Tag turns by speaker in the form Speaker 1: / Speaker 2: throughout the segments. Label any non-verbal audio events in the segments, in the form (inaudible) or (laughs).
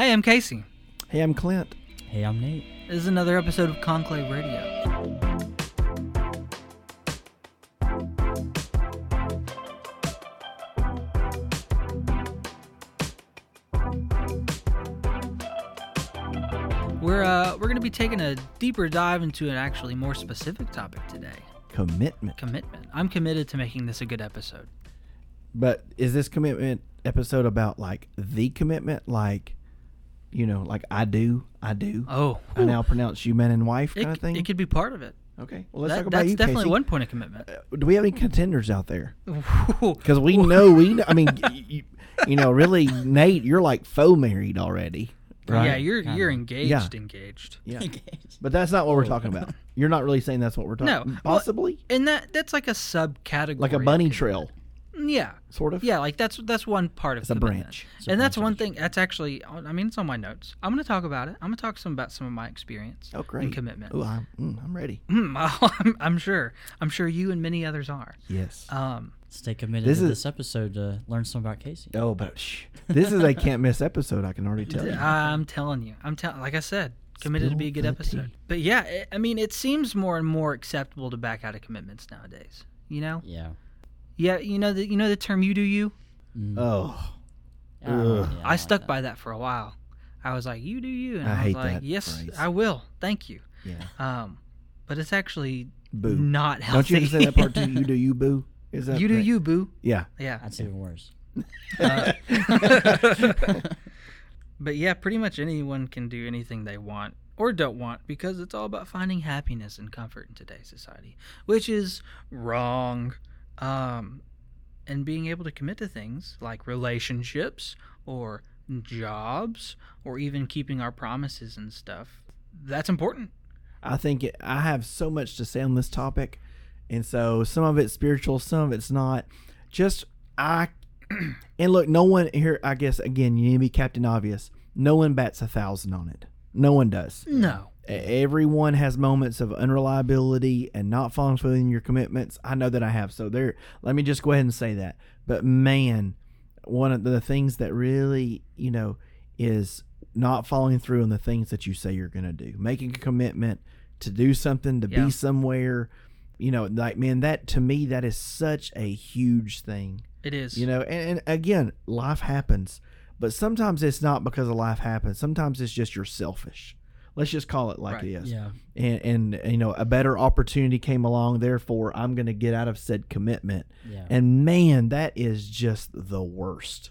Speaker 1: Hey, I'm Casey.
Speaker 2: Hey, I'm Clint.
Speaker 3: Hey, I'm Nate.
Speaker 1: This is another episode of Conclave Radio. We're uh we're gonna be taking a deeper dive into an actually more specific topic today.
Speaker 2: Commitment.
Speaker 1: Commitment. I'm committed to making this a good episode.
Speaker 2: But is this commitment episode about like the commitment, like you know, like I do, I do,
Speaker 1: Oh,
Speaker 2: I now pronounce you man and wife
Speaker 1: it,
Speaker 2: kind of thing?
Speaker 1: it could be part of it.
Speaker 2: okay, well let's
Speaker 1: That-
Speaker 2: talk about
Speaker 1: that's
Speaker 2: you,
Speaker 1: definitely
Speaker 2: Casey.
Speaker 1: one point of commitment.
Speaker 2: Uh, Do we have any contenders out there? Because we know we. Know, I mean, (laughs) you, you know, really, Nate, you're like faux married already, right?
Speaker 1: Yeah, you're
Speaker 3: Kinda.
Speaker 1: you're engaged.
Speaker 2: Yeah.
Speaker 1: Engaged.
Speaker 2: Yeah. (laughs) But that's not what we're talking about. You're not really saying that's what we're talking.
Speaker 1: No, well,
Speaker 2: possibly
Speaker 1: And that that's like a subcategory.
Speaker 2: like a
Speaker 1: of
Speaker 2: bunny trail,
Speaker 1: Yeah.
Speaker 2: sort of.
Speaker 1: Yeah, like that's that's one part of
Speaker 2: It's a branch.
Speaker 3: It's a
Speaker 1: and that's one thing. That's actually, I mean, it's on my notes. I'm going to talk about it. I'm going to talk some about some of my experience
Speaker 2: Oh, great.
Speaker 1: in commitment.
Speaker 2: Oh, I'm, mm, I'm ready. (laughs)
Speaker 1: Hmm, I'm, I'm sure. I'm sure you and many others are.
Speaker 2: Yes.
Speaker 1: Um,
Speaker 3: Stay committed
Speaker 2: This
Speaker 3: to
Speaker 2: is-
Speaker 3: this episode to learn some about Casey.
Speaker 2: Oh, but shh. this is a can't miss episode. I can already tell you.
Speaker 1: I'm telling you. I'm telling. Like I said, committed to be a good episode.
Speaker 2: tea.
Speaker 1: But yeah, it, I mean, it seems more and more acceptable to back out of commitments nowadays. You know?
Speaker 3: Yeah.
Speaker 1: Yeah. You know the you know the term "you do you."
Speaker 3: Mm.
Speaker 2: Oh,
Speaker 3: I don't know.
Speaker 2: ugh.
Speaker 3: Yeah,
Speaker 1: I
Speaker 3: like
Speaker 1: stuck
Speaker 3: that.
Speaker 1: by that for a while. I was like, "You do you," and
Speaker 2: I
Speaker 1: I, was
Speaker 2: hate
Speaker 1: like,
Speaker 2: that
Speaker 1: "Yes,
Speaker 2: phrase.
Speaker 1: I will. Thank you."
Speaker 2: yeah.
Speaker 1: Um, but it's actually
Speaker 2: Boo.
Speaker 1: not
Speaker 2: Don't you have to say that part too? You do you, boo. (laughs) Is that
Speaker 1: you do
Speaker 2: right?
Speaker 1: you, boo.
Speaker 2: Yeah.
Speaker 1: Yeah.
Speaker 3: That's even worse.
Speaker 1: Uh, (laughs) (laughs) but yeah, pretty much anyone can do anything they want or don't want because it's all about finding happiness and comfort in today's society, which is wrong. Um, and being able to commit to things like relationships or jobs or even keeping our promises and stuff, that's important.
Speaker 2: I think it, I have so much to say on this topic, and so some of it's spiritual, some of it's not. Just I, (clears throat) and look, no one here. I guess again, you need to be Captain Obvious. No one bats a thousand on it. No one does.
Speaker 1: No.
Speaker 2: Everyone has moments of unreliability and not following through in your commitments. I know that I have. So there, let me just go ahead and say that. But man, one of the things that really, you know, is not following through on the things that you say you're going to do. Making a commitment to do something, to
Speaker 1: Yeah.
Speaker 2: be somewhere, you know, like man, that to me that is such a huge thing.
Speaker 1: It is.
Speaker 2: You know, and, and again, life happens, but sometimes it's not because of life happens. Sometimes it's just you're selfish. Let's just call it like
Speaker 1: Right.
Speaker 2: it is.
Speaker 3: Yeah.
Speaker 2: And, and you know, a better opportunity came along. Therefore, I'm going to get out of said commitment.
Speaker 3: Yeah.
Speaker 2: And man, that is just the worst.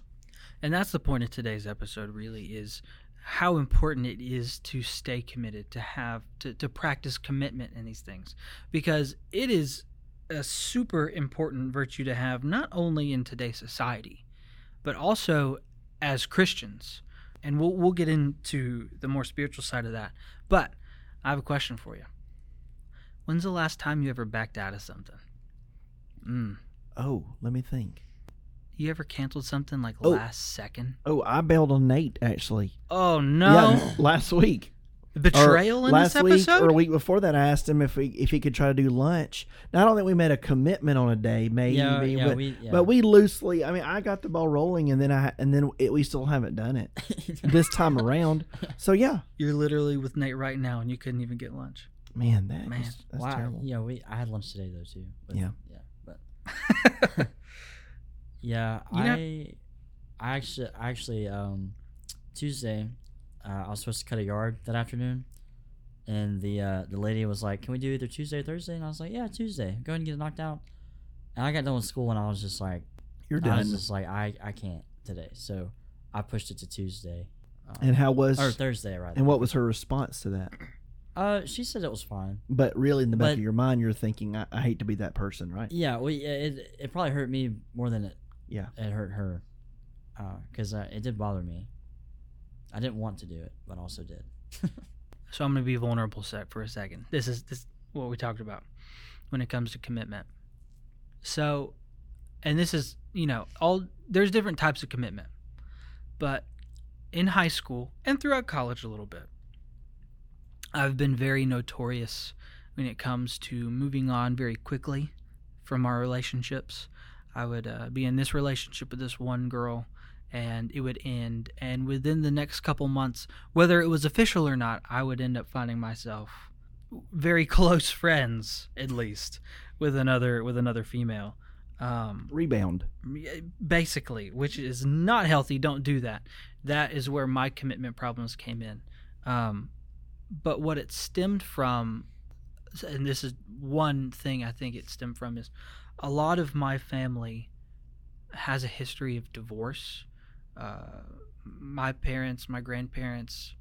Speaker 1: And that's the point of today's episode really is how important it is to stay committed, to have to, to practice commitment in these things. Because it is a super important virtue to have not only in today's society, but also as Christians. And we'll we'll get into the more spiritual side of that. But I have a question for you. When's the last time you ever backed out of something? Mm.
Speaker 2: Oh, let me think.
Speaker 1: You ever canceled something like
Speaker 2: Oh.
Speaker 1: last second?
Speaker 2: Oh, I bailed on Nate actually.
Speaker 1: Oh no!
Speaker 2: Yeah, last week. Or
Speaker 1: Betrayal in
Speaker 2: last
Speaker 1: this
Speaker 2: week
Speaker 1: episode?
Speaker 2: or a week before that, I asked him if he if he could try to do lunch. Now I don't think we made a commitment on a day, maybe,
Speaker 3: Yeah, yeah,
Speaker 2: but,
Speaker 3: we- yeah.
Speaker 2: but we loosely. I mean, I got the ball rolling, and then I and then it, we still haven't done it (laughs) this time around. So yeah,
Speaker 1: You're literally with Nate right now, and you couldn't even get lunch.
Speaker 2: man, that
Speaker 1: Man,
Speaker 2: is- that's
Speaker 3: wow.
Speaker 2: terrible.
Speaker 3: Yeah, we I had lunch today though too. But,
Speaker 2: Yeah.
Speaker 3: Yeah. But (laughs) yeah,
Speaker 1: You know-
Speaker 3: I I actually I actually um Tuesday uh, I was supposed to cut a yard that afternoon. And the uh, the lady was like, "Can we do either Tuesday or Thursday?" And I was like, "Yeah, Tuesday. Go ahead and get it knocked out." And I got done with school, and I was just like,
Speaker 2: You're done."
Speaker 3: I was just like, I, I can't today. So I pushed it to Tuesday. Um,
Speaker 2: And how was
Speaker 3: or Thursday rather.
Speaker 2: and what was her response to that?
Speaker 3: Uh, she said it was fine.
Speaker 2: But really, in the back
Speaker 3: But-
Speaker 2: of your mind, you're thinking, I, I hate to be that person, right?
Speaker 3: Yeah, well, yeah, it it probably hurt me more than it
Speaker 2: Yeah.
Speaker 3: it hurt her, because uh, it did bother me. I didn't want to do it, but also did. (laughs)
Speaker 1: So I'm going to be vulnerable sec for a second. This is this what we talked about when it comes to commitment. So, and this is you know all there's different types of commitment, but in high school and throughout college a little bit, I've been very notorious when it comes to moving on very quickly from our relationships. I would uh, be in this relationship with this one girl, and it would end. And within the next couple months, whether it was official or not, I would end up finding myself very (laughs) close friends, at least, with another with another female. Um,
Speaker 2: Rebound.
Speaker 1: basically, which is not healthy. Don't do that. That is where my commitment problems came in. Um, but what it stemmed from, and this is one thing I think it stemmed from, is a lot of my family has a history of divorce. Uh, my parents, my grandparents,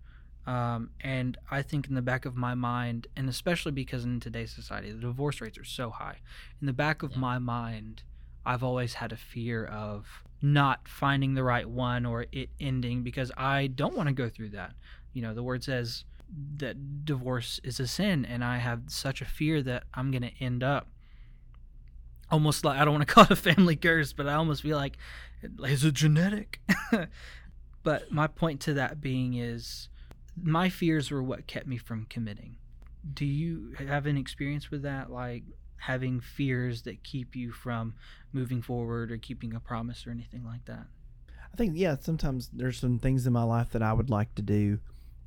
Speaker 1: um, and I think in the back of my mind, and especially because in today's society, the divorce rates are so high. In the back of
Speaker 3: Yeah.
Speaker 1: my mind, I've always had a fear of not finding the right one or it ending because I don't want to go through that. You know, the word says that divorce is a sin, and I have such a fear that I'm going to end up almost like I don't want to (laughs) call it a family curse, but I almost feel like is it genetic? (laughs) but my point to that being is my fears were what kept me from committing. Do you have an experience with that? Like having fears that keep you from moving forward or keeping a promise or anything like that?
Speaker 2: I think yeah, sometimes there's some things in my life that I would like to do,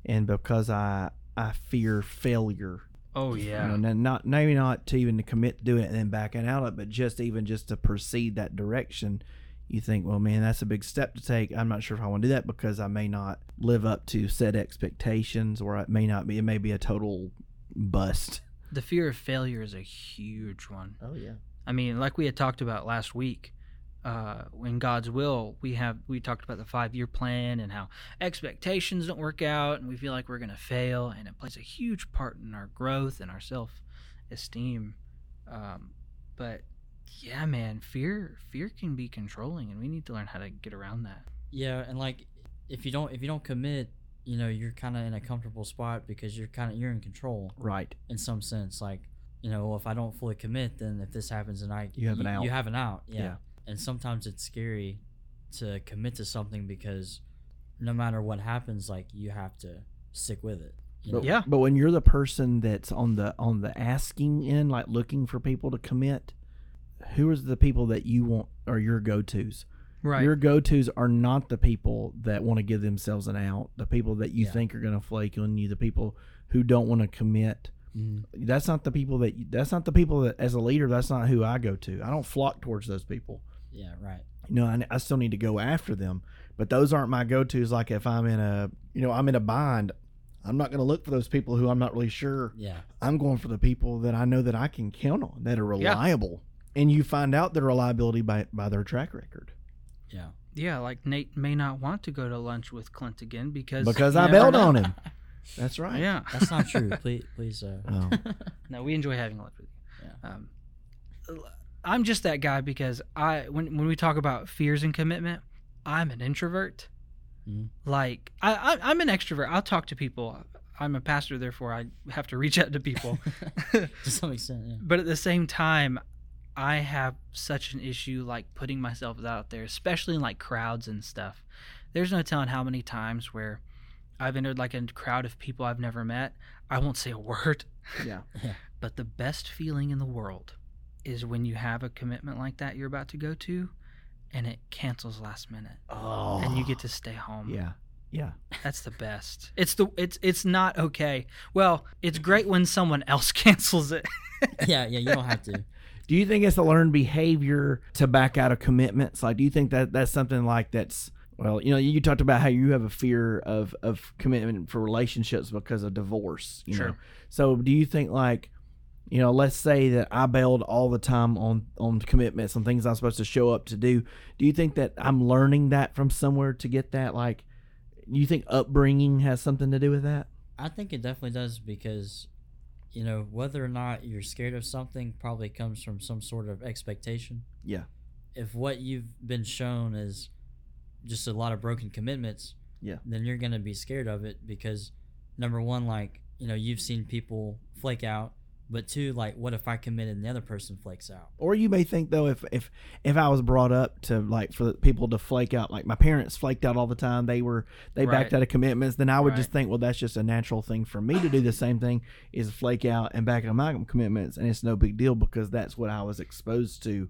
Speaker 2: and because I I fear failure.
Speaker 1: Oh
Speaker 2: You know, n- not maybe not to even to commit to doing it and then backing out of it, but just even just to proceed that direction. You think, well, man, that's a big step to take. I'm not sure if I want to do that because I may not live up to set expectations, or it may not be. It may be a total bust.
Speaker 1: the fear of failure is a huge one.
Speaker 2: Oh yeah.
Speaker 1: I mean, like we had talked about last week, uh, in God's will, we have we talked about the five year plan and how expectations don't work out, and we feel like we're going to fail, and it plays a huge part in our growth and our self esteem. Um, but yeah, man, fear fear can be controlling, and we need to learn how to get around that.
Speaker 3: Yeah, and like if you don't if you don't commit, you know, you're kind of in a comfortable spot because you're kind of you're in control
Speaker 2: Right.
Speaker 3: in some sense. Like, you know, if I don't fully commit, then if this happens and I
Speaker 2: You have an out.
Speaker 3: You have an out. Yeah.
Speaker 2: Yeah.
Speaker 3: And sometimes it's scary to commit to something because no matter what happens, like you have to stick with it. You
Speaker 2: But.
Speaker 1: Yeah.
Speaker 2: But when you're the person that's on the on the asking end, like looking for people to commit, who is the people that you want are your go tos?
Speaker 1: Right.
Speaker 2: Your go tos are not the people that want to give themselves an out, the people that you
Speaker 3: Yeah.
Speaker 2: think are going to flake on you, the people who don't want to commit.
Speaker 3: Mhm.
Speaker 2: That's not the people that you, that's not the people that as a leader. That's not who I go to. I don't flock towards those people.
Speaker 3: Yeah. Right.
Speaker 2: You know, I, I still need to go after them, but those aren't my go tos. Like if I'm in a you know I'm in a bind, I'm not going to look for those people who I'm not really sure
Speaker 3: Yeah.
Speaker 2: I'm going for the people that I know that I can count on, that are
Speaker 1: Yeah.
Speaker 2: reliable. And you find out their reliability by, by their track record.
Speaker 3: Yeah.
Speaker 1: yeah, like Nate may not want to go to lunch with Clint again because
Speaker 2: Because I bailed on him. That's right.
Speaker 1: Yeah. (laughs)
Speaker 3: That's not true. (laughs) please, please. Uh,
Speaker 2: Oh. (laughs)
Speaker 1: No, we enjoy having lunch with you.
Speaker 3: Yeah.
Speaker 1: Um, I'm just that guy because I when when we talk about fears and commitment, I'm an introvert.
Speaker 3: Mhm.
Speaker 1: Like I, I I'm an extrovert. I'll talk to people. I'm a pastor, therefore I have to reach out to people. (laughs)
Speaker 3: to some extent. Yeah.
Speaker 1: but at the same time, I have such an issue like putting myself out there, especially in like crowds and stuff. There's no telling how many times where I've entered like a crowd of people I've never met. I won't say a word.
Speaker 2: Yeah. (laughs)
Speaker 1: But the best feeling in the world is when you have a commitment like that you're about to go to and it cancels last minute
Speaker 2: Oh.
Speaker 1: and you get to oh. stay home.
Speaker 2: Yeah. Yeah.
Speaker 1: That's the best. It's the it's it's not okay. Well, it's great when someone else (laughs) cancels it. (laughs)
Speaker 3: yeah. Yeah. You don't have to. (laughs)
Speaker 2: Do you think it's a learned behavior to back out of commitments? Like, do you think that that's something like that's well, you know, you talked about how you have a fear of of commitment for relationships because of divorce. You
Speaker 1: Sure.
Speaker 2: know, so do you think like, you know, let's say that I bailed all the time on on commitments on things I'm supposed to show up to do. Do you think that I'm learning that from somewhere to get that? Like, you think upbringing has something to do with that?
Speaker 3: I think it definitely does because, you know, whether or not you're scared of something probably comes from some sort of expectation.
Speaker 2: Yeah.
Speaker 3: If what you've been shown is just a lot of broken commitments,
Speaker 2: Yeah.
Speaker 3: then you're gonna be scared of it because, number one, like you know, you've seen people flake out, but two, like, what if I committed and the other person flakes out?
Speaker 2: Or you may think though, if if if I was brought up to like for people to flake out, like my parents flaked out all the time, they were they backed out of commitments, then I would just think, well, that's just a natural thing for me to do. The same thing is flake out and back out my commitments, and it's no big deal because that's what I was exposed to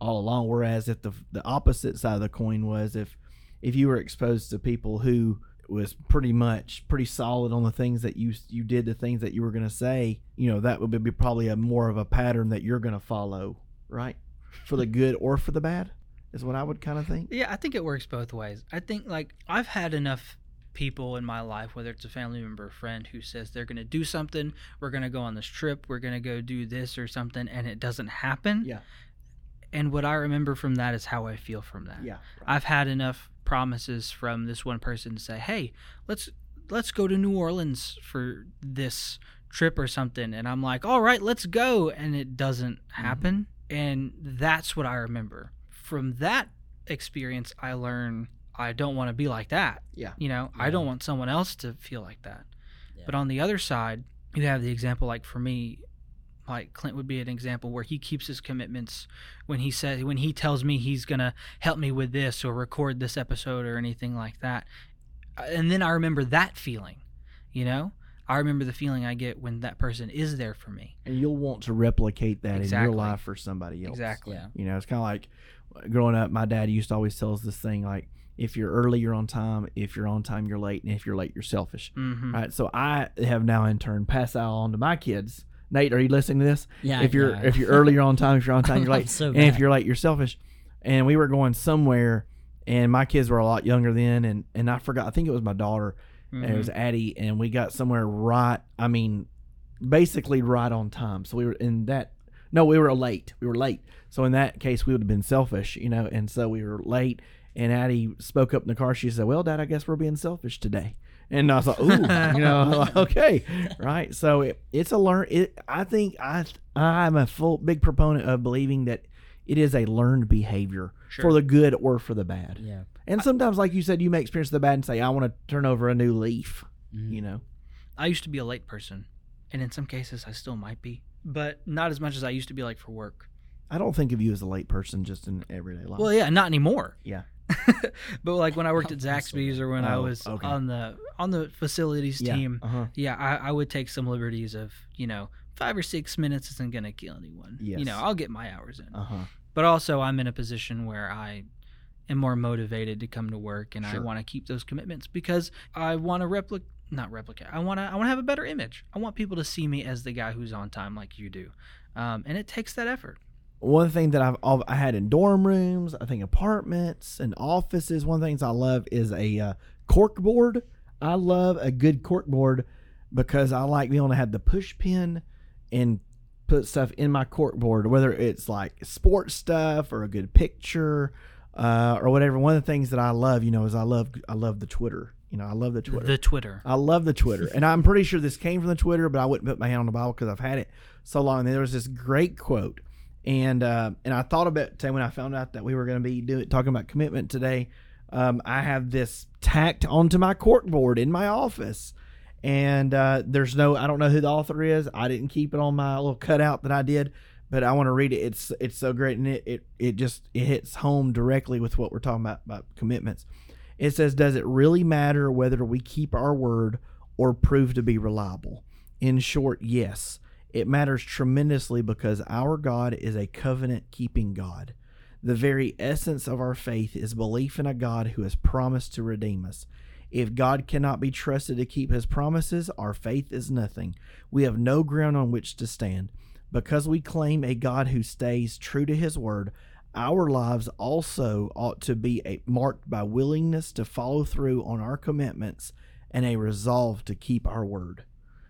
Speaker 2: all along. Whereas if the the opposite side of the coin was if if you were exposed to people who was pretty much pretty solid on the things that you you did the things that you were going to say you know that would be probably a more of a pattern that you're going to follow right for the good or for the bad is what i would kind of think
Speaker 1: Yeah, I think it works both ways. I think like I've had enough people in my life, whether it's a family member or friend, who says they're going to do something, we're going to go on this trip, we're going to go do this or something, and it doesn't happen.
Speaker 2: Yeah.
Speaker 1: And what I remember from that is how I feel from that.
Speaker 2: yeah
Speaker 1: I've had enough promises from this one person to say, "Hey, let's let's go to New Orleans for this trip or something." And I'm like, "All right, let's go." And it doesn't mm-hmm. happen. And that's what I remember. From that experience, I learn I don't want to be like that.
Speaker 2: Yeah.
Speaker 1: You know, I don't want someone else to feel like that.
Speaker 3: Yeah.
Speaker 1: But on the other side, you have the example like for me, like Clint would be an example where he keeps his commitments when he says when he tells me he's gonna help me with this or record this episode or anything like that. Uh, And then I remember that feeling, you know? I remember the feeling I get when that person is there for me.
Speaker 2: and you'll want to replicate that in your life for somebody else
Speaker 1: Exactly.
Speaker 3: Yeah.
Speaker 2: You know, it's kind of like growing up. My dad used to always tell us this thing like, if you're early, you're on time. If you're on time, you're late. And if you're late, you're selfish.
Speaker 1: Mm-hmm.
Speaker 2: Right. So I have now in turn passed that on to my kids. Nate, are you listening to this?
Speaker 3: Yeah,
Speaker 2: If you're
Speaker 3: yeah.
Speaker 2: if you're early, you're on time. If you're on time, you're (laughs) late.
Speaker 3: so
Speaker 2: and if you're late, you're selfish. And we were going somewhere, and my kids were a lot younger then, and and I forgot. I think it was my daughter. and it was
Speaker 1: Mm-hmm.
Speaker 2: Addie, and we got somewhere right. I mean, basically right on time. So we were in that. No, we were late. We were late. So in that case, we would have been selfish, you know. And so we were late. And Addie spoke up in the car. She said, "Well, Dad, I guess we're being selfish today." And I was like, "Ooh, (laughs) you know, (laughs) okay, right." So it, it's a learn. It. I think I I'm a full big proponent of believing that it is a learned behavior
Speaker 1: Sure.
Speaker 2: for the good or for the bad.
Speaker 3: Yeah.
Speaker 2: And sometimes, like you said, you may experience the bad and say, "I want to turn over a new leaf."
Speaker 3: Mhm.
Speaker 2: You know.
Speaker 1: I used to be a late person, and in some cases I still might be, but not as much as I used to be like for work.
Speaker 2: I don't think of you as a late person just in everyday life.
Speaker 1: Well, yeah, not anymore.
Speaker 2: yeah. (laughs)
Speaker 1: but like when I worked at (laughs) Zaxby's or when I
Speaker 2: Oh,
Speaker 1: was
Speaker 2: okay.
Speaker 1: on the on the facilities
Speaker 2: Yeah.
Speaker 1: team,
Speaker 2: Uh-huh.
Speaker 1: yeah, I, I would take some liberties of you know five or six minutes isn't gonna kill anyone.
Speaker 2: Yes.
Speaker 1: You know, I'll get my hours in.
Speaker 2: Uh-huh.
Speaker 1: But also, I'm in a position where I am more motivated to come to work, and I want to keep those commitments because I want to replicate. Not replicate. I want to. I want to have a better image. I want people to see me as the guy who's on time, like you do, um, and it takes that effort.
Speaker 2: One thing that I've al- I had in dorm rooms, I think apartments and offices. One of the things I love is a uh, cork board. I love a good cork board because I like being able to have the push pin and put stuff in my cork board, whether it's like sports stuff or a good picture uh, or whatever. One of the things that I love, you know, is I love I love the Twitter. You know, I love the Twitter.
Speaker 1: The Twitter.
Speaker 2: I love the Twitter, and I'm pretty sure this came from the Twitter, but I wouldn't put my hand on the Bible because I've had it so long. And there was this great quote, and uh, and I thought about today when I found out that we were going to be doing talking about commitment today. Um, I have this tacked onto my cork board in my office, and uh, there's no I don't know who the author is. I didn't keep it on my little cutout that I did, but I want to read it. It's it's so great, and it it, it just it hits home directly with what we're talking about about commitments. It says, Does it really matter whether we keep our word or prove to be reliable? In short, yes. It matters tremendously because our God is a covenant keeping God. The very essence of our faith is belief in a God who has promised to redeem us. If God cannot be trusted to keep his promises, our faith is nothing. We have no ground on which to stand. Because we claim a God who stays true to his word, our lives also ought to be a, marked by willingness to follow through on our commitments and a resolve to keep our word.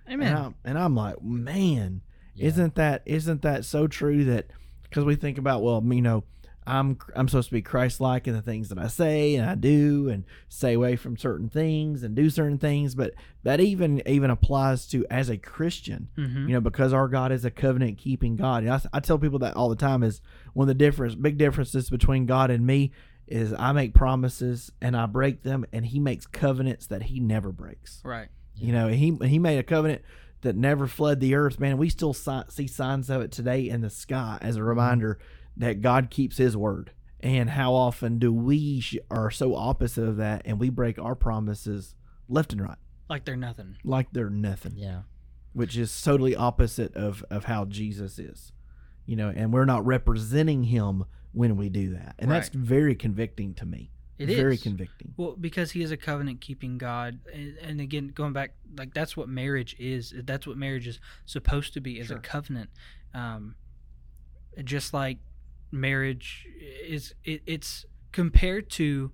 Speaker 1: Amen.
Speaker 2: And I'm, and I'm like, man,
Speaker 3: Yeah.
Speaker 2: isn't that isn't that so true that because we think about well, you know, I'm I'm supposed to be Christ-like in the things that I say and I do and stay away from certain things and do certain things, but that even even applies to as a Christian
Speaker 1: hmm
Speaker 2: you know because our god is a covenant keeping god I, I tell people that all the time is one of the difference big differences between god and me is i make promises and i break them and he makes covenants that he never breaks
Speaker 1: Right.
Speaker 2: You know he he made a covenant that never fled the earth man we still si- see signs of it today in the sky as a mm-hmm. reminder that god keeps his word and how often do we sh- are so opposite of that and we break our promises left and right
Speaker 1: Like they're nothing.
Speaker 2: like they're nothing
Speaker 3: Yeah.
Speaker 2: which is totally opposite of of how Jesus is. You know, and we're not representing him when we do that. And that's very convicting to me.
Speaker 1: It
Speaker 2: very
Speaker 1: is.
Speaker 2: convicting.
Speaker 1: Well, because he is a covenant keeping God, and, and again, going back, like that's what marriage is. That's what marriage is supposed to be, is
Speaker 2: Sure.
Speaker 1: a covenant. Um, just like marriage is, it, it's compared to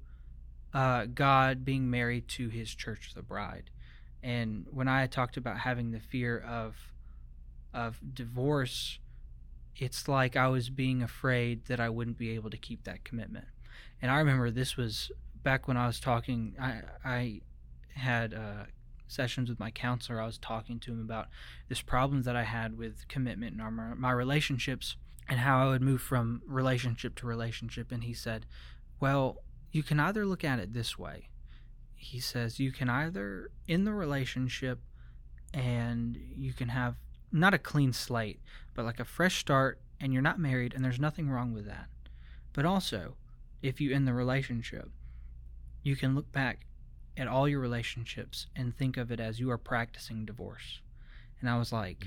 Speaker 1: uh, God being married to His church, the bride. And when I talked about having the fear of of divorce, it's like I was being afraid that I wouldn't be able to keep that commitment. And I remember this was back when I was talking. I I had uh, sessions with my counselor. I was talking to him about this problem that I had with commitment in our, my relationships and how I would move from relationship to relationship. And he said, "Well, you can either look at it this way." He says you can either in the relationship and you can have not a clean slate, but like a fresh start, and you're not married, and there's nothing wrong with that. But also, if you end the relationship, you can look back at all your relationships and think of it as you are practicing divorce. And I was like,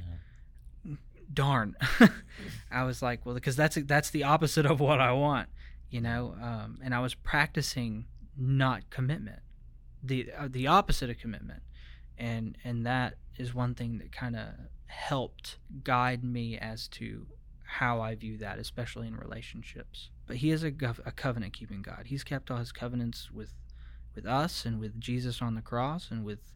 Speaker 1: darn. (laughs) I was like, well, because that's that's the opposite of what I want, you know. Um, and I was practicing not commitment, the uh, the opposite of commitment, and and that is one thing that kind of helped guide me as to how I view that, especially in relationships. But he is a, gov- a covenant keeping God. He's kept all his covenants with with us and with Jesus on the cross and with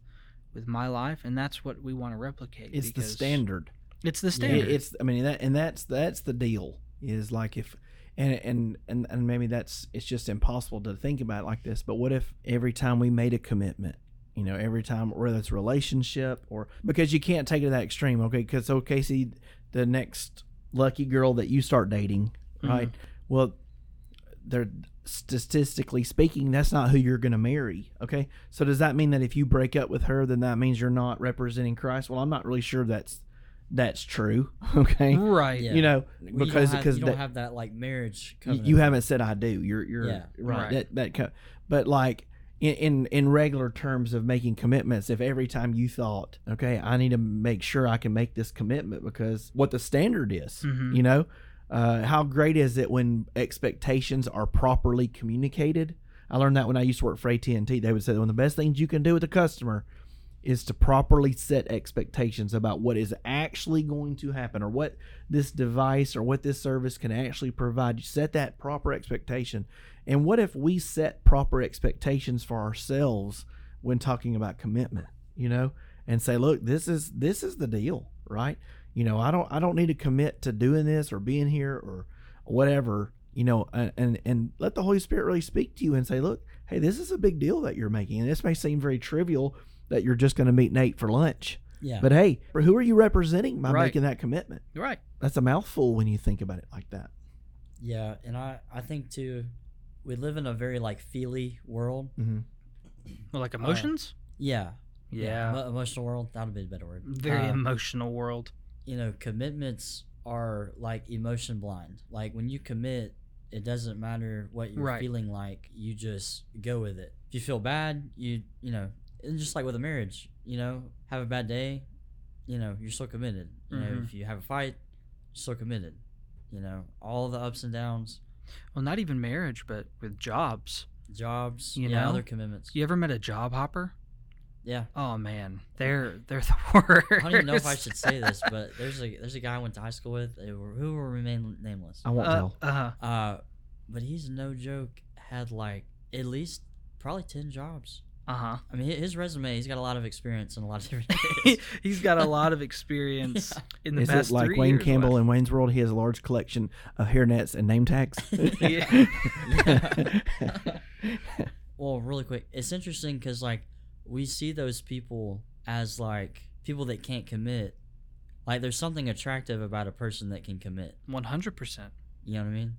Speaker 1: with my life, and that's what we want to replicate.
Speaker 2: It's the standard.
Speaker 1: It's the standard.
Speaker 2: it's I mean that and that's that's the deal is like if and and and and maybe that's it's just impossible to think about it like this. But what if every time we made a commitment, you know, every time whether it's relationship or because you can't take it to that extreme, okay? Because so Casey, the next lucky girl that you start dating, mm-hmm. right? Well, they're statistically speaking, that's not who you're going to marry. Okay. So does that mean that if you break up with her, then that means you're not representing Christ? Well, I'm not really sure that's that's true. (laughs) Okay.
Speaker 1: right.
Speaker 3: Yeah.
Speaker 2: You know,
Speaker 3: You don't
Speaker 2: because
Speaker 3: have-
Speaker 2: because
Speaker 3: you don't
Speaker 2: that-
Speaker 3: have that like marriage.
Speaker 2: y-
Speaker 3: Covenant.
Speaker 2: you haven't said I do. You're you're
Speaker 3: Yeah.
Speaker 2: right.
Speaker 1: Right.
Speaker 2: That that co- but like in, in in regular terms of making commitments, if every time you thought, okay, I need to make sure I can make this commitment because what the standard is,
Speaker 1: Mhm.
Speaker 2: you know, uh, how great is it when expectations are properly communicated? I learned that when I used to work for AT and T. They would say one of the best things you can do with a customer is to properly set expectations about what is actually going to happen or what this device or what this service can actually provide. You set that proper expectation. And what if we set proper expectations for ourselves when talking about commitment, you know, and say, look, this is this is the deal, right? You know, I don't I don't need to commit to doing this or being here or whatever, you know, and and, and let the Holy Spirit really speak to you and say, look, hey, this is a big deal that you're making. And this may seem very trivial that you're just going to meet Nate for lunch.
Speaker 3: Yeah.
Speaker 2: But hey, who are you representing by
Speaker 1: Right.
Speaker 2: making that commitment?
Speaker 1: Right.
Speaker 2: That's a mouthful when you think about it like that.
Speaker 3: yeah, and I I think too, we live in a very like feely world.
Speaker 2: Mm-hmm.
Speaker 1: Well, like emotions.
Speaker 3: Yeah.
Speaker 1: yeah.
Speaker 3: emo- emotional world. That would be a better word.
Speaker 1: Very
Speaker 3: Uh,
Speaker 1: emotional world.
Speaker 3: you know, commitments are like emotion blind. Like when you commit, it doesn't matter what you're
Speaker 1: Right.
Speaker 3: feeling like. You just go with it. If you feel bad, you you know, and just like with a marriage, you know, have a bad day, you know, you're still committed. You know,
Speaker 1: Mhm.
Speaker 3: if you have a fight, you're still committed. You know, all the ups and downs,
Speaker 1: Well, not even marriage, but with jobs.
Speaker 3: jobs,
Speaker 1: You
Speaker 3: yeah,
Speaker 1: know?
Speaker 3: other commitments.
Speaker 1: You ever met a job hopper?
Speaker 3: Yeah.
Speaker 1: Oh man, they're they're the (laughs) worst.
Speaker 3: I don't even know if I should say this, but there's a there's a guy I went to high school with who will remain nameless.
Speaker 2: I won't
Speaker 1: Uh
Speaker 2: tell.
Speaker 1: huh.
Speaker 3: Uh, but he's no joke. Had like at least probably ten jobs.
Speaker 1: Uh huh.
Speaker 3: I mean, his resume. He's got a lot of experience in a lot of different (laughs) areas. (laughs)
Speaker 1: He's got a (laughs) lot of experience in the
Speaker 2: Is
Speaker 1: past
Speaker 2: it like
Speaker 1: three
Speaker 2: Wayne
Speaker 1: years,
Speaker 2: Campbell
Speaker 1: Wes.
Speaker 2: in Wayne's World? He has a large collection of hairnets and name tags.
Speaker 1: Yeah.
Speaker 3: well, really quick, it's interesting because like we see those people as like people that can't commit. Like there's something attractive about a person that can commit.
Speaker 1: One hundred percent.
Speaker 3: You know what I mean?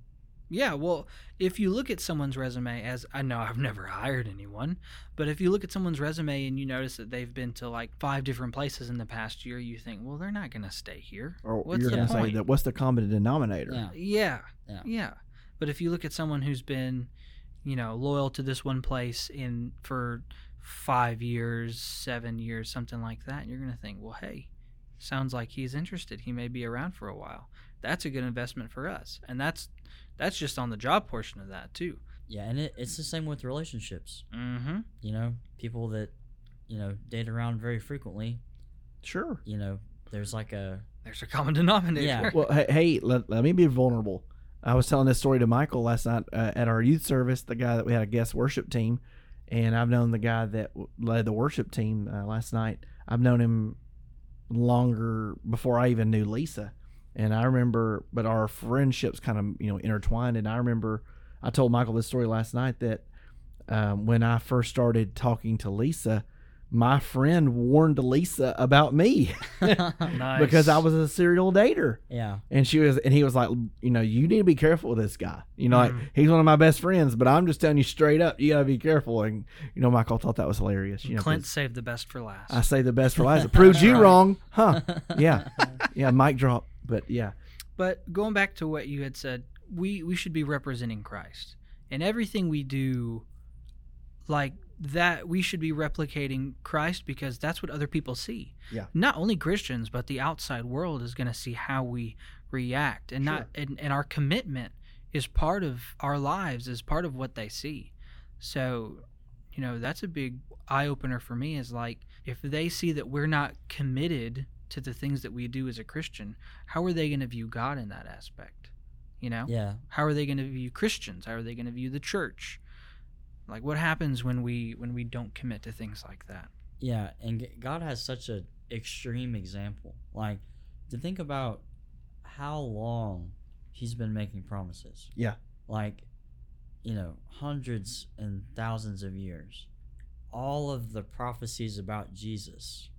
Speaker 1: Yeah, well, if you look at someone's resume, as I know I've never hired anyone, but if you look at someone's resume and you notice that they've been to like five different places in the past year, you think, well, they're not going to stay here.
Speaker 2: or
Speaker 1: What's
Speaker 2: you're
Speaker 1: the
Speaker 2: going to say that what's the common denominator?
Speaker 3: Yeah.
Speaker 1: Yeah.
Speaker 3: Yeah.
Speaker 1: Yeah. But if you look at someone who's been, you know, loyal to this one place in for five years, seven years, something like that, you're going to think, well, hey, sounds like he's interested. He may be around for a while. That's a good investment for us. And that's that's just on the job portion of that too.
Speaker 3: Yeah, and it, it's the same with relationships.
Speaker 1: Mm-hmm.
Speaker 3: You know, people that you know date around very frequently.
Speaker 2: Sure.
Speaker 3: You know, there's like a
Speaker 1: There's a common denominator.
Speaker 3: Yeah.
Speaker 2: Well, hey, hey let, let me be vulnerable. I was telling this story to Michael last night uh, at our youth service. The guy that we had a guest worship team, and I've known the guy that w- led the worship team uh, last night. I've known him longer before I even knew Lisa, and I remember. But our friendships kind of you know intertwined, and I remember I told Michael this story last night that um, when I first started talking to Lisa, my friend warned Lisa about me (laughs)
Speaker 1: Nice.
Speaker 2: because I was a serial dater.
Speaker 3: yeah.
Speaker 2: And she was, and he was like, you know, you need to be careful with this guy. You know, like
Speaker 1: Mhm.
Speaker 2: he's one of my best friends, but I'm just telling you straight up, you gotta be careful. And you know, Michael thought that was hilarious. You know,
Speaker 1: Clint saved the best for last.
Speaker 2: I say the best for last. (laughs) It proves you wrong, huh? (laughs) Yeah, yeah. Mic drop, but yeah,
Speaker 1: But going back to what you had said, we we should be representing Christ. And everything we do like that we should be replicating Christ because that's what other people see.
Speaker 2: Yeah.
Speaker 1: Not only Christians, but the outside world is going to see how we react and not and, and our commitment is part of our lives is part of what they see. So, you know, that's a big eye opener for me is like if they see that we're not committed to the things that we do as a Christian, how are they going to view God in that aspect? You know?
Speaker 3: Yeah.
Speaker 1: How are they going to view Christians? How are they going to view the church? Like what happens when we when we don't commit to things like that?
Speaker 3: Yeah, and God has such a extreme example. Like to think about how long He's been making promises.
Speaker 2: Yeah.
Speaker 3: Like, you know, hundreds and thousands of years. All of the prophecies about Jesus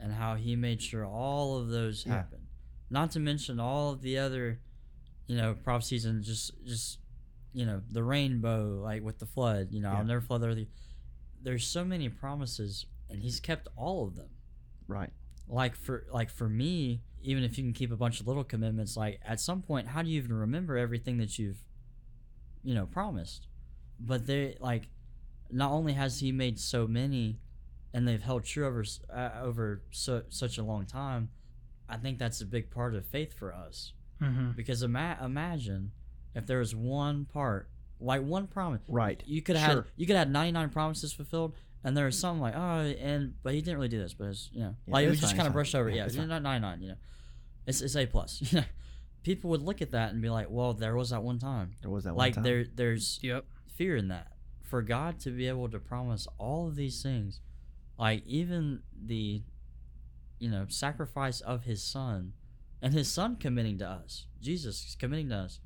Speaker 3: and how He made sure all of those
Speaker 2: Yeah.
Speaker 3: happened. Not to mention all of the other, you know, prophecies and just just you know the rainbow, like with the flood. You know,
Speaker 2: Yeah.
Speaker 3: I'll never flood the earth. There's so many promises, and He's kept all of them
Speaker 2: right.
Speaker 3: like for like for me even if you can keep a bunch of little commitments like at some point how do you even remember everything that you've you know promised but they like not only has he made so many and they've held true over uh, over so, such a long time i think that's a big part of faith for us
Speaker 1: Mm-hmm.
Speaker 3: because ima- imagine if there was one part like one promise
Speaker 2: Right.
Speaker 3: you could have
Speaker 2: Sure.
Speaker 3: you could have 99 promises fulfilled and there was some like oh and but he didn't really do this but it's you know
Speaker 2: Yeah,
Speaker 3: like it
Speaker 2: it's
Speaker 3: was just kind of
Speaker 2: it's
Speaker 3: brushed over
Speaker 2: Yeah,
Speaker 3: yeah,
Speaker 2: it's
Speaker 3: it's not 99 you know it's, it's a plus (laughs) you know people would look at that and be like well there was that one time
Speaker 2: There was that one
Speaker 3: like
Speaker 2: time.
Speaker 3: there there's
Speaker 1: Yep.
Speaker 3: fear in that for god to be able to promise all of these things like even the you know sacrifice of his son and his son committing to us jesus is committing to us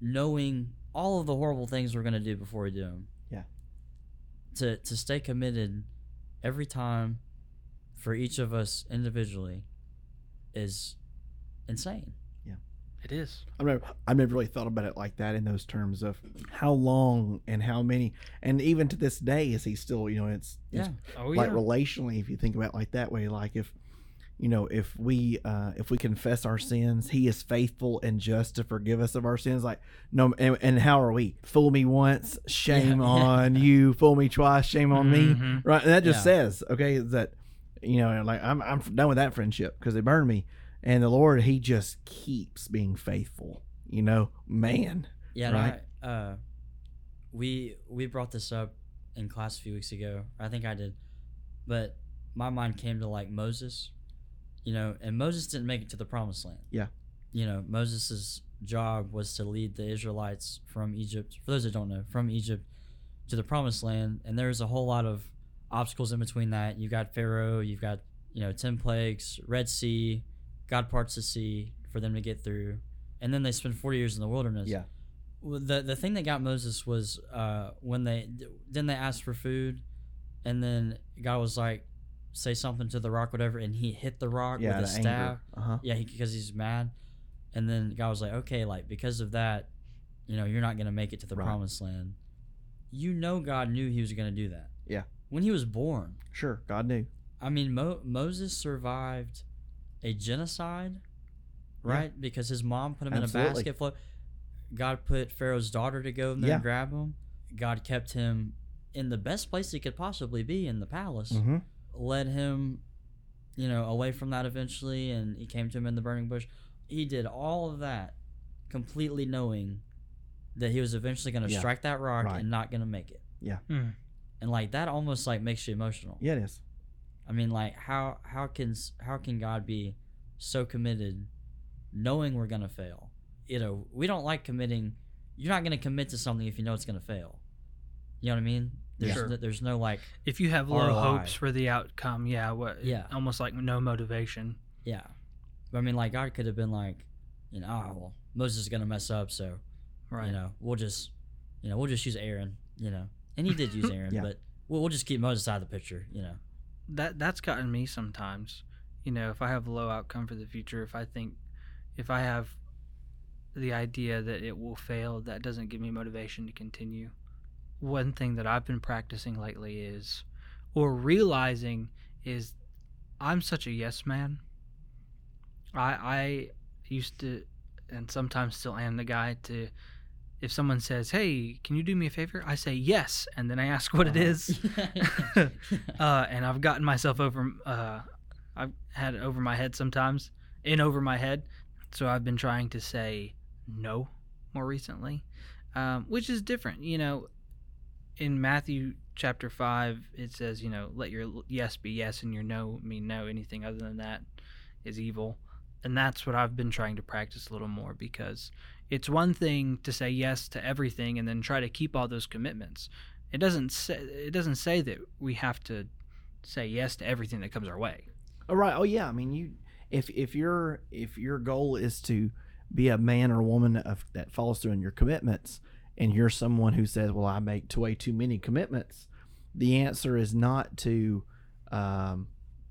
Speaker 3: knowing all of the horrible things we're going to do before we do them
Speaker 2: Yeah.
Speaker 3: to to stay committed every time for each of us individually is insane
Speaker 1: It is.
Speaker 2: I've never, I've never really thought about it like that in those terms of how long and how many, and even to this day, is he still, you know, it's, it's
Speaker 3: yeah
Speaker 1: Oh
Speaker 2: like
Speaker 1: yeah.
Speaker 2: relationally, if you think about it like that way, like if, you know, if we, uh, if we confess our sins, he is faithful and just to forgive us of our sins. Like, no, and, and how are we? Fool me once, shame
Speaker 3: Yeah. (laughs)
Speaker 2: on you. Fool me twice, shame on me.
Speaker 1: Mhm.
Speaker 2: Right. And that just
Speaker 3: Yeah.
Speaker 2: says, okay, that, you know, like I'm, I'm done with that friendship because they burned me. And the Lord, he just keeps being faithful, you know, man.
Speaker 3: Yeah,
Speaker 2: Right.
Speaker 3: I, uh, we we brought this up in class a few weeks ago. I think I did, but my mind came to like Moses, you know, and Moses didn't make it to the promised land.
Speaker 2: Yeah.
Speaker 3: you know, Moses's job was to lead the Israelites from Egypt. For those that don't know, from Egypt to the promised land, and there's a whole lot of obstacles in between that. You've got Pharaoh, you've got you know ten plagues, Red Sea, God parts the sea for them to get through, and then they spend forty years in the wilderness.
Speaker 2: Yeah.
Speaker 3: Well, the the thing that got Moses was uh, when they then they asked for food, and then God was like, say something to the rock, whatever, and he hit the rock
Speaker 2: Yeah.
Speaker 3: with a staff.
Speaker 2: Uh huh.
Speaker 3: Yeah, because he's mad, and then God was like, okay, like because of that, you know, you're not gonna make it to the
Speaker 2: Right.
Speaker 3: promised land. You know, God knew He was gonna do that.
Speaker 2: Yeah.
Speaker 3: When he was born,
Speaker 2: Sure. God knew.
Speaker 3: I mean, Mo- Moses survived a genocide,
Speaker 2: Yeah.
Speaker 3: right? Because his mom put him in a basket. Float. God put Pharaoh's daughter to go in there
Speaker 2: Yeah.
Speaker 3: and grab him. God kept him in the best place he could possibly be in the palace.
Speaker 2: Mm-hmm.
Speaker 3: Led him, you know, away from that eventually, and he came to him in the burning bush. He did all of that, completely knowing that he was eventually gonna
Speaker 2: Yeah.
Speaker 3: strike that rock
Speaker 2: Right.
Speaker 3: and not gonna make it.
Speaker 1: Mm.
Speaker 3: And like that almost like makes you emotional.
Speaker 2: Yeah, it is.
Speaker 3: I mean, like how how can how can God be so committed, knowing we're gonna fail? You know, we don't like committing. You're not gonna commit to something if you know it's gonna fail. You know what I mean? There's
Speaker 1: Sure.
Speaker 3: no, there's no like
Speaker 1: If you have low
Speaker 3: ROI.
Speaker 1: hopes for the outcome, yeah, what?
Speaker 3: Yeah.
Speaker 1: almost like no motivation.
Speaker 3: yeah. But I mean, like God could have been like, you know, oh well, Moses is gonna mess up, so
Speaker 1: Right.
Speaker 3: you know we'll just, you know, we'll just use Aaron. You know, and he did (laughs) use Aaron,
Speaker 2: Yeah.
Speaker 3: but we'll, we'll just keep Moses out of the picture. You know.
Speaker 1: That that's gotten me sometimes. You know, if I have a low outcome for the future, if I think, if I have the idea that it will fail, that doesn't give me motivation to continue. One thing that I've been practicing lately is, or realizing, is I'm such a yes man. I I used to, and sometimes still am the guy to. If someone says, "Hey, can you do me a favor?" I say yes, and then I ask what it
Speaker 3: Uh-huh.
Speaker 1: is. (laughs) (laughs) uh, and I've gotten myself over. Uh, I've had it over my head sometimes, in over my head. So I've been trying to say no more recently, um, which is different. You know, in Matthew chapter five, it says, you know, let your yes be yes and your no mean no. Anything other than that is evil. And that's what I've been trying to practice a little more because it's one thing to say yes to everything and then try to keep all those commitments it doesn't say it doesn't say that we have to say yes to everything that comes our way.
Speaker 2: Oh, right. Oh, yeah. I mean, you if if your if your goal is to be a man or woman of, that follows through on your commitments, and you're someone who says, "Well, I make way too many commitments," the answer is not to, um,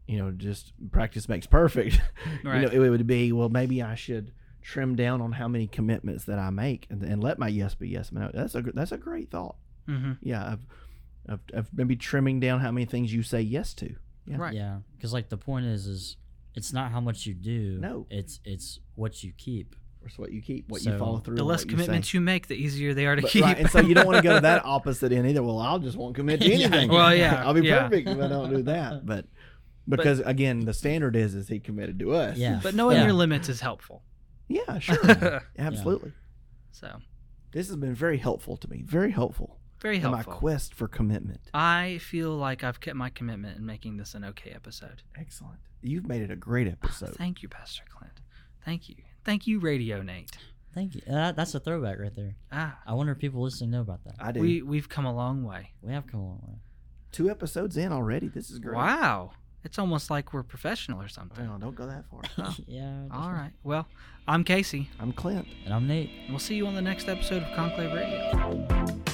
Speaker 2: you know, just practice makes perfect.
Speaker 1: Right. (laughs)
Speaker 2: You know, it would be, well, maybe I should trim down on how many commitments that I make, and, and let my yes be yes. No, that's a that's a great thought.
Speaker 1: mm-hmm.
Speaker 2: Yeah, of, of of maybe trimming down how many things you say yes to. Yeah.
Speaker 1: Right.
Speaker 3: Yeah, because like the point is, is it's not how much you do.
Speaker 2: No.
Speaker 3: it's it's what you keep.
Speaker 2: It's what you keep, what
Speaker 3: So,
Speaker 2: you follow through.
Speaker 1: The less
Speaker 2: what
Speaker 1: commitments
Speaker 2: you,
Speaker 1: you make, the easier they are to.
Speaker 2: But-
Speaker 1: keep.
Speaker 2: right, and so you don't want to go to (laughs) that opposite end either. Well, I'll just won't commit to (laughs)
Speaker 3: Yeah,
Speaker 2: anything.
Speaker 1: Well, yeah,
Speaker 2: I'll be
Speaker 1: yeah.
Speaker 2: perfect if I don't do that. (laughs) But because again, the standard is is he committed to us.
Speaker 3: Yeah.
Speaker 1: but knowing
Speaker 3: Yeah.
Speaker 1: your limits is helpful.
Speaker 2: Yeah, (laughs) sure, absolutely.
Speaker 1: So
Speaker 2: This has been very helpful to me. Very helpful
Speaker 1: very
Speaker 2: in my quest for commitment.
Speaker 1: I feel like I've kept my commitment in making this an okay episode.
Speaker 2: Excellent. You've made it a great episode.
Speaker 1: Thank you, Pastor Clint. Thank you. Thank you, Radio Nate.
Speaker 3: Thank you. That, that's a throwback right there.
Speaker 1: Ah,
Speaker 3: I wonder if people listening know about that.
Speaker 2: I do.
Speaker 1: we we've come a long way.
Speaker 3: We have come a long way.
Speaker 2: Two episodes in already. This is great.
Speaker 1: Wow, it's almost like we're professional or something.
Speaker 2: Well, don't go that far.
Speaker 1: Oh. (laughs)
Speaker 3: yeah. that's
Speaker 1: All
Speaker 3: right.
Speaker 1: right. Well, I'm Casey.
Speaker 2: I'm Clint.
Speaker 3: And I'm Nate.
Speaker 1: We'll see you on the next episode of Conclave Radio.